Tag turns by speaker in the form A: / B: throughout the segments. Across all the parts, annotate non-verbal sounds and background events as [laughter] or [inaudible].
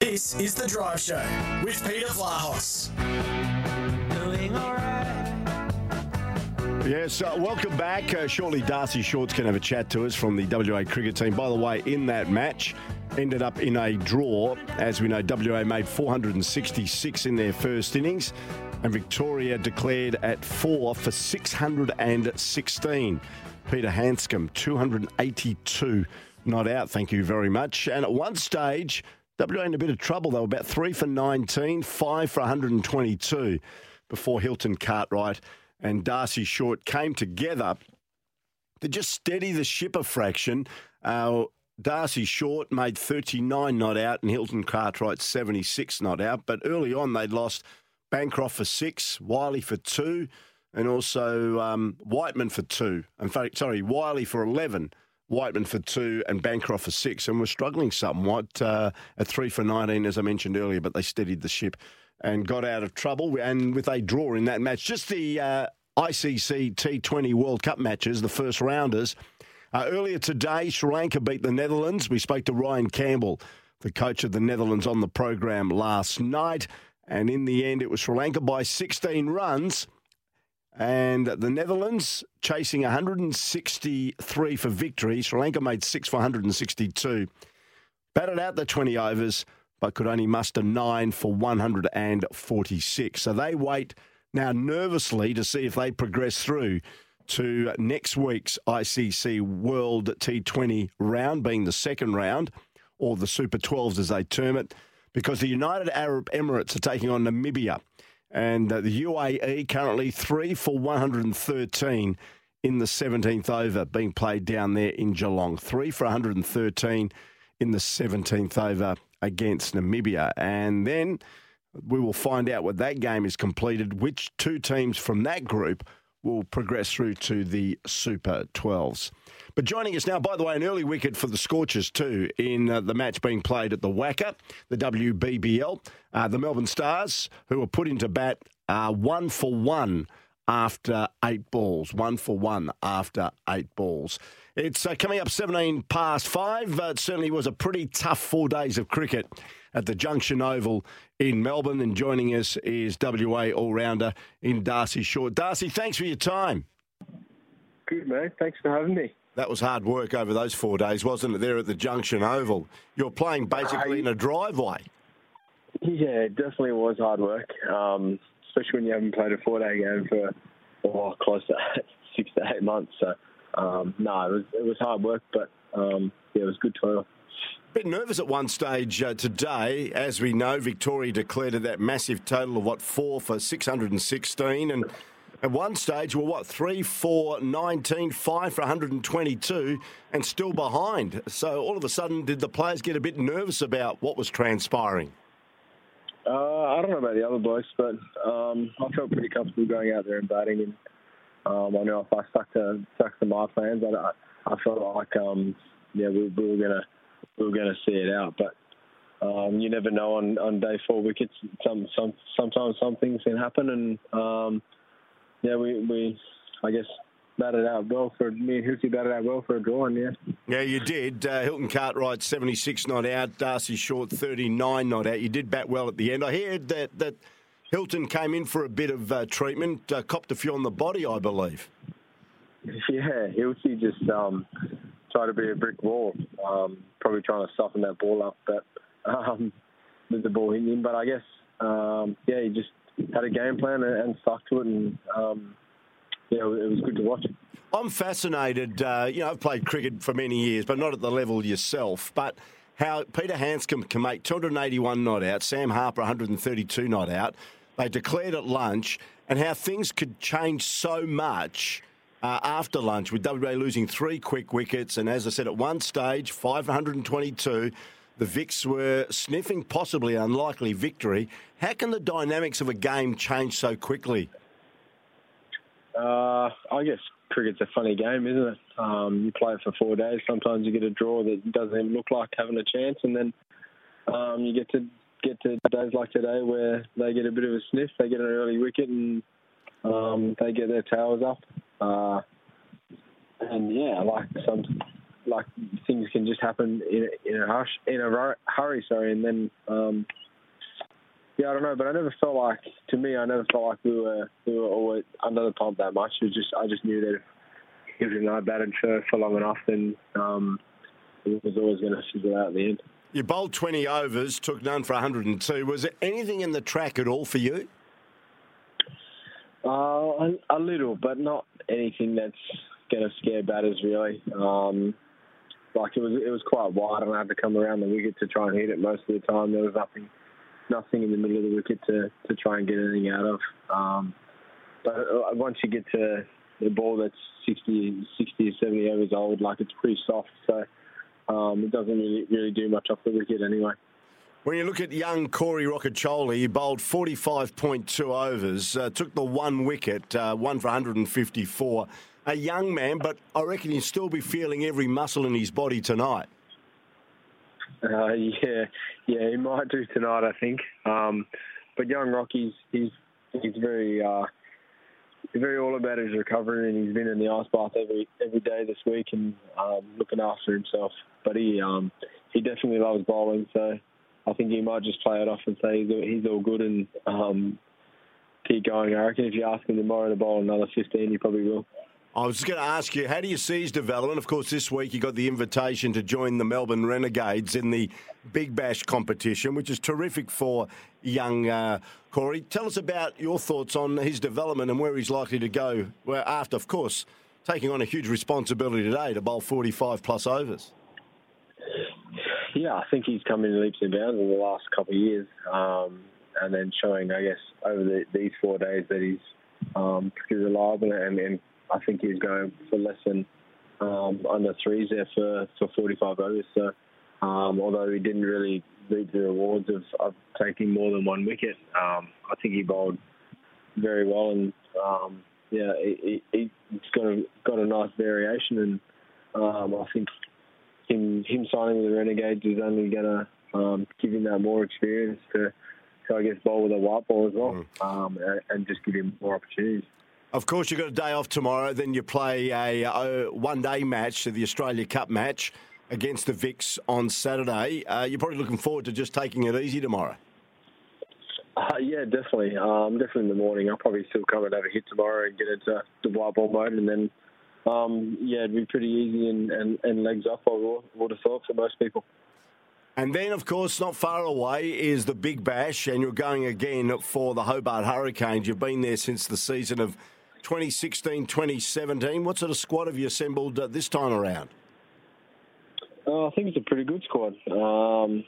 A: This is The Drive Show with Peter Vlahos.
B: Doing alright.
C: Yes, uh, welcome back. Uh, shortly, Darcy Shorts can have a chat to us from the WA cricket team. By the way, in that match, ended up in a draw. As we know, WA made 466 in their first innings, and Victoria declared at four for 616. Peter Handscomb, 282 not out. Thank you very much. And at one stage, WA in a bit of trouble. They were about three for 19, five for 122 before Hilton Cartwright and Darcy Short came together to just steady the ship a fraction. Uh, Darcy Short made 39 not out and Hilton Cartwright 76 not out. But early on, they'd lost Bancroft for six, Wyllie for two, and also um, Whiteman for two. In fact, sorry, Wyllie for 11. Whiteman for two and Bancroft for six, and were struggling somewhat uh, at three for 19, as I mentioned earlier, but they steadied the ship and got out of trouble. And with a draw in that match, just the uh, ICC T20 World Cup matches, the first rounders. Uh, earlier today, Sri Lanka beat the Netherlands. We spoke to Ryan Campbell, the coach of the Netherlands, on the program last night. And in the end, it was Sri Lanka by 16 runs. And the Netherlands chasing 163 for victory. Sri Lanka made six for 162. Batted out the 20 overs, but could only muster nine for 146. So they wait now nervously to see if they progress through to next week's ICC World T20 round, being the second round, or the Super 12s as they term it, because the United Arab Emirates are taking on Namibia. And uh, the UAE currently three for 113 in the 17th over being played down there in Geelong. Three for 113 in the 17th over against Namibia. And then we will find out when that game is completed, which two teams from that group will progress through to the Super 12s. But joining us now, by the way, an early wicket for the Scorchers too in uh, the match being played at the WACA, the WBBL. Uh, the Melbourne Stars, who were put into bat uh, one for one after eight balls. One for one after eight balls. It's uh, coming up 17 past five. Uh, it certainly was a pretty tough four days of cricket at the Junction Oval in Melbourne. And joining us is WA all rounder in Darcy Short. Darcy, thanks for your time.
D: Good, mate. Thanks for having me.
C: That was hard work over those four days, wasn't it? There at the Junction Oval. You're playing basically in a driveway.
D: Yeah, it definitely was hard work, um, especially when you haven't played a four-day game for oh, close to [laughs] six to eight months. So, um, no, it was it was hard work, but um, yeah, it was good toil.
C: A bit nervous at one stage uh, today. As we know, Victoria declared at that massive total of what, four for 616. And at one stage, we're what, three, four, 19, five for 122, and still behind. So all of a sudden, did the players get a bit nervous about what was transpiring?
D: Uh, I don't know about the other blokes, but um, I felt pretty comfortable going out there and batting. And um, I know if I stuck to stuck to my plans, I, I felt like um, yeah we, we were gonna we were gonna see it out. But um, you never know on, on day four wickets. Some some sometimes some things can happen, and um, yeah, we we I guess batted out well for me and Hilty batted out well for a draw, and yeah.
C: Yeah, you did. Uh, Hilton Cartwright, 76 not out. Darcy Short, 39 not out. You did bat well at the end. I heard that, that Hilton came in for a bit of uh, treatment, uh, copped a few on the body, I believe.
D: Yeah, Hilty just um, tried to be a brick wall, um, probably trying to soften that ball up, but um, with the ball hitting him. But I guess, um, yeah, he just had a game plan and, and stuck to it, and um, yeah, it was good to watch.
C: I'm fascinated. Uh, you know, I've played cricket for many years, but not at the level yourself. But how Peter Handscomb can make 281 not out, Sam Harper 132 not out. They declared at lunch, and how things could change so much uh, after lunch with WA losing three quick wickets. And as I said, at one stage, 522, The Vics were sniffing possibly unlikely victory. How can the dynamics of a game change so quickly?
D: Uh, I guess cricket's a funny game, isn't it? Um, you play it for four days. Sometimes you get a draw that doesn't even look like having a chance, and then um, you get to get to days like today where they get a bit of a sniff, they get an early wicket, and um, they get their tails up. Uh, and yeah, like some like things can just happen in in a hush in a hurry. Sorry, and then um, yeah, I don't know, but I never felt like to me, I never felt like we were we were always under the pump that much. It was just I just knew that if, if I batted for for long enough, then um, it was always going to fizzle out at the end.
C: You bowled 20 overs, took none for 102. Was there anything in the track at all for you?
D: Uh, a, a little, but not anything that's going to scare batters really. Um, like it was, it was quite wide, and I had to come around the wicket to try and hit it most of the time. There was nothing, nothing in the middle of the wicket to, to try and get anything out of. Um, but uh, once you get to the ball that's 60, 60 or 70 overs old, like it's pretty soft, so um, it doesn't really, really do much off the wicket anyway.
C: When you look at young Corey Rocchiccioli, he bowled 45.2 overs, uh, took the one wicket, uh, one for 154. A young man, but I reckon he'll still be feeling every muscle in his body tonight.
D: Uh, [laughs] yeah, yeah, he might do tonight, I think. Um, but young Rocky's he's he's very uh, very all about his recovery, and he's been in the ice bath every every day this week and um, looking after himself. But he um, he definitely loves bowling, so I think he might just play it off and say he's all, he's all good and um, keep going. I reckon if you ask him tomorrow to bowl another 15, he probably will.
C: I was just going to ask you, how do you see his development? Of course, this week you got the invitation to join the Melbourne Renegades in the Big Bash competition, which is terrific for young uh, Corey. Tell us about your thoughts on his development and where he's likely to go well, after, of course, taking on a huge responsibility today to bowl 45 plus overs.
D: Yeah, I think he's come in leaps and bounds in the last couple of years, um, and then showing, I guess, over the, these four days that he's um, pretty reliable and, and I think he's going for less than um, under threes there for, for 45 overs. So um, although he didn't really reap the rewards of, of taking more than one wicket, um, I think he bowled very well and um, yeah, he, he, has got a got a nice variation and um, I think him him signing with the Renegades is only going to um, give him that more experience to, to I guess bowl with a white ball as well, mm. um, and, and, just give him more opportunities.
C: Of course, you've got a day off tomorrow. Then you play a, a one-day match, the Australia Cup match, against the Vics on Saturday. Uh, you're probably looking forward to just taking it easy tomorrow.
D: Uh, yeah, definitely. Um, definitely in the morning. I'll probably still come and have a hit tomorrow and get into the white ball mode, and then um, yeah, it'd be pretty easy and, and, and legs up. I would have thought for most people.
C: And then, of course, not far away is the Big Bash, and you're going again for the Hobart Hurricanes. You've been there since the season of 2016 2017. What sort of squad have you assembled uh, this time around?
D: Uh, I think it's a pretty good squad. Um,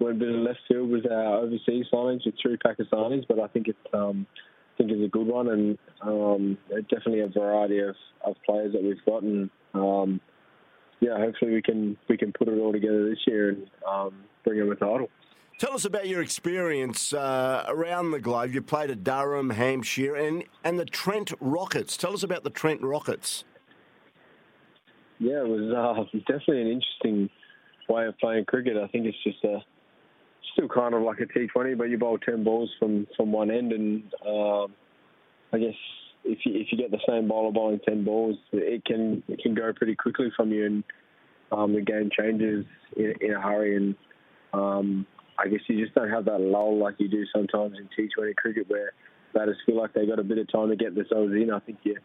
D: went a bit of left field with our overseas signings with three Pakistanis, but I think it's um, I think it's a good one, and um, definitely a variety of, of players that we've got, and um, yeah, hopefully we can we can put it all together this year and um, bring them a title.
C: Tell us about your experience uh, around the globe. You played at Durham, Hampshire, and, and the Trent Rockets. Tell us about the Trent Rockets.
D: Yeah, it was uh, definitely an interesting way of playing cricket. I think it's just a still kind of like a T20, but you bowl ten balls from, from one end, and um, I guess if you if you get the same bowler bowling ten balls, it can it can go pretty quickly from you, and um, the game changes in, in a hurry. And um, I guess you just don't have that lull like you do sometimes in T20 cricket where batters feel like they got a bit of time to get themselves in. I think you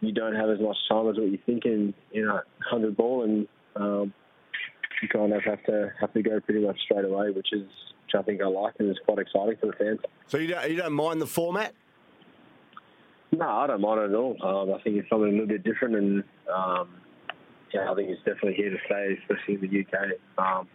D: you don't have as much time as what you think in you know hundred ball, and um, you kind of have to have to go pretty much straight away, which is which I think I like and is quite exciting for the fans.
C: So you don't you don't mind the format?
D: No, I don't mind it at all. Um, I think it's something a little bit different, and um, yeah, I think it's definitely here to stay, especially in the UK. Um,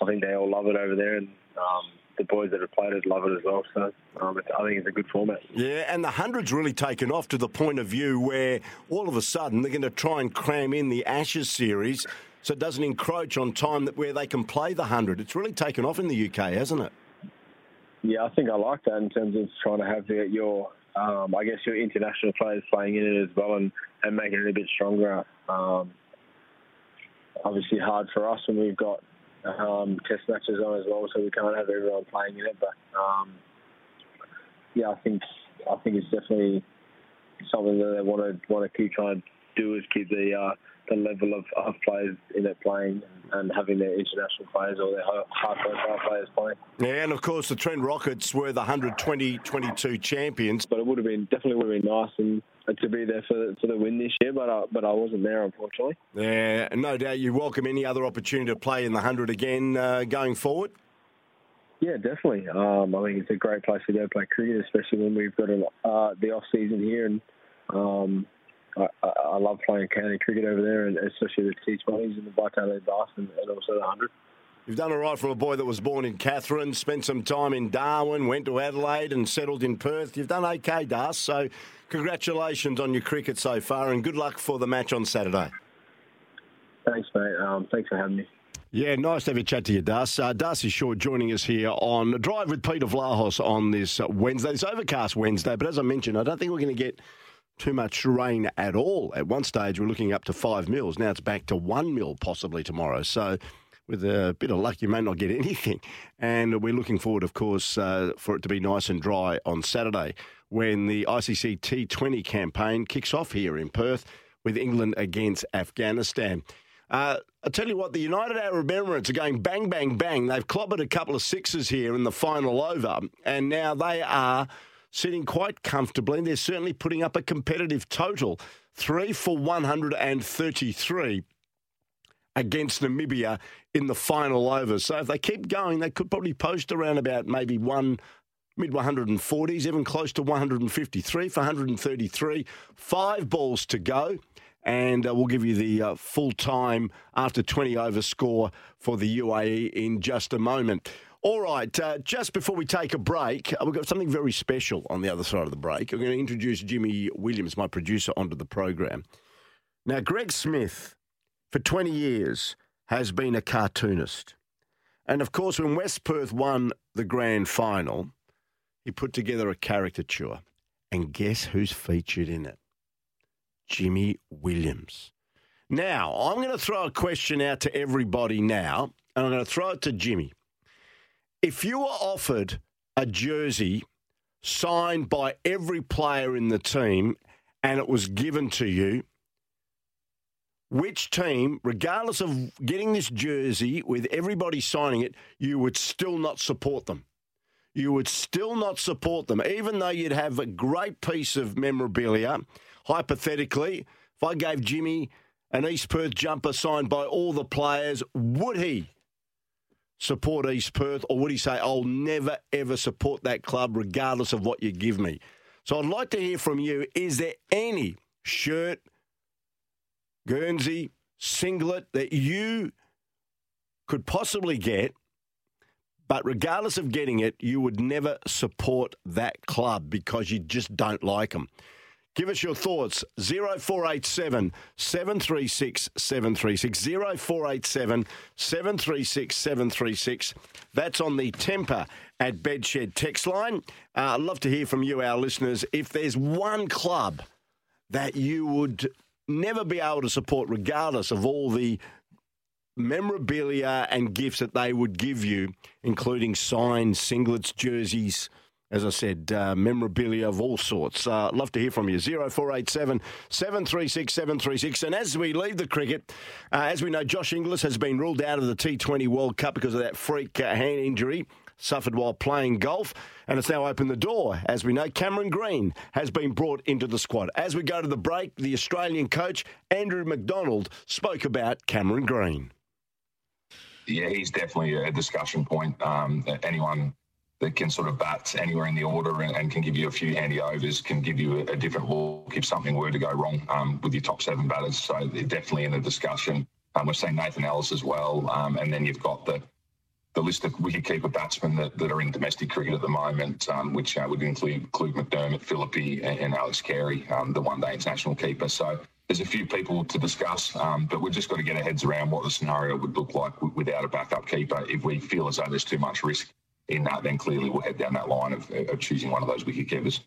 D: I think they all love it over there, and um, the boys that have played it love it as well. So um, I think it's a good format.
C: Yeah, and the hundred's really taken off to the point of view where all of a sudden they're going to try and cram in the Ashes series. so it doesn't encroach on time that where they can play the 100. It's really taken off in the UK, hasn't it?
D: Yeah, I think I like that in terms of trying to have the, your, um, I guess, your international players playing in it as well and, and making it a bit stronger. Um, obviously, hard for us when we've got um, test matches on as well, so we can't have everyone playing in it. But um, yeah, I think I think it's definitely something that they want to want to keep trying do is keep the uh, the level of, of players in it playing and having their international players or their high profile players playing.
C: Yeah, and of course the Trent Rockets were the 120-22 champions.
D: But it would have been definitely would have been nice and to be there for for the win this year, but I, but I wasn't there unfortunately.
C: Yeah, no doubt you welcome any other opportunity to play in the hundred again uh, going forward.
D: Yeah, definitely. Um, I think it's a great place to go play cricket, especially when we've got a, uh, the off season here, and um, I, I, love playing county cricket over there, and especially the T20s and the Vitality Blast, and, and also the hundred.
C: You've done all right for a boy that was born in Katherine, spent some time in Darwin, went to Adelaide, and settled in Perth. You've done okay, Das. So, congratulations on your cricket so far, and good luck for the match on Saturday.
D: Thanks, mate. Um, thanks for having me.
C: Yeah, nice to have a chat to you, Das. Uh, Darcy Short joining us here on Drive with Peter Vlahos on this Wednesday. It's overcast Wednesday, but as I mentioned, I don't think we're going to get too much rain at all. At one stage, we're looking up to five mils. Now it's back to one mil possibly tomorrow. So with a bit of luck, you may not get [laughs] anything. And we're looking forward, of course, uh, for it to be nice and dry on Saturday when the ICC T20 campaign kicks off here in Perth with England against Afghanistan. Uh, I tell you what, the United Arab Emirates are going bang, bang, bang. They've clobbered a couple of sixes here in the final over, and now they are sitting quite comfortably. and They're certainly putting up a competitive total three for 133 against Namibia in the final over. So if they keep going, they could probably post around about maybe one mid 140s, even close to 153 for 133. Five balls to go. And uh, we'll give you the uh, full time after 20 over score for the UAE in just a moment. All right, uh, just before we take a break, uh, we've got something very special on the other side of the break. I'm going to introduce Jimmy Williams, my producer, onto the program. Now, Greg Smith for 20 years has been a cartoonist. And of course, when West Perth won the grand final, he put together a caricature. And guess who's featured in it? Jimmy Williams. Now, I'm going to throw a question out to everybody now, and I'm going to throw it to Jimmy. If you were offered a jersey signed by every player in the team and it was given to you, which team, regardless of getting this jersey with everybody signing it, you would still not support them? You would still not support them, even though you'd have a great piece of memorabilia. Hypothetically, if I gave Jimmy an East Perth jumper signed by all the players, would he support East Perth or would he say, I'll never ever support that club regardless of what you give me? So I'd like to hear from you. Is there any shirt, Guernsey, singlet that you could possibly get, but regardless of getting it, you would never support that club because you just don't like them? Give us your thoughts. 0487 736 736. 0487 736 736. That's on the Tempur at Bedshed text line. Uh, I'd love to hear from you, our listeners. If there's one club that you would never be able to support, regardless of all the memorabilia and gifts that they would give you, including signed singlets, jerseys, as I said, uh, memorabilia of all sorts. Uh, love to hear from you. 0487 736 736. And as we leave the cricket, uh, as we know, Josh Inglis has been ruled out of the T20 World Cup because of that freak uh, hand injury suffered while playing golf. And it's now opened the door. As we know, Cameron Green has been brought into the squad. As we go to the break, the Australian coach, Andrew McDonald, spoke about Cameron Green.
E: Yeah, he's definitely a discussion point. Um, anyone that can sort of bat anywhere in the order and, and, can give you a few handy overs, can give you a, a different look if something were to go wrong um, with your top seven batters. So definitely in the discussion. Um, We're seeing Nathan Ellis as well, um, and then you've got the the list of wicketkeeper batsmen that, that are in domestic cricket at the moment, um, which uh, would include, include McDermott, Philippe, and, and Alex Carey, um, the one-day international keeper. So there's a few people to discuss, um, but we've just got to get our heads around what the scenario would look like without a backup keeper if we feel as though there's too much risk in that, then clearly we'll head down that line of, of choosing one of those wicket keepers.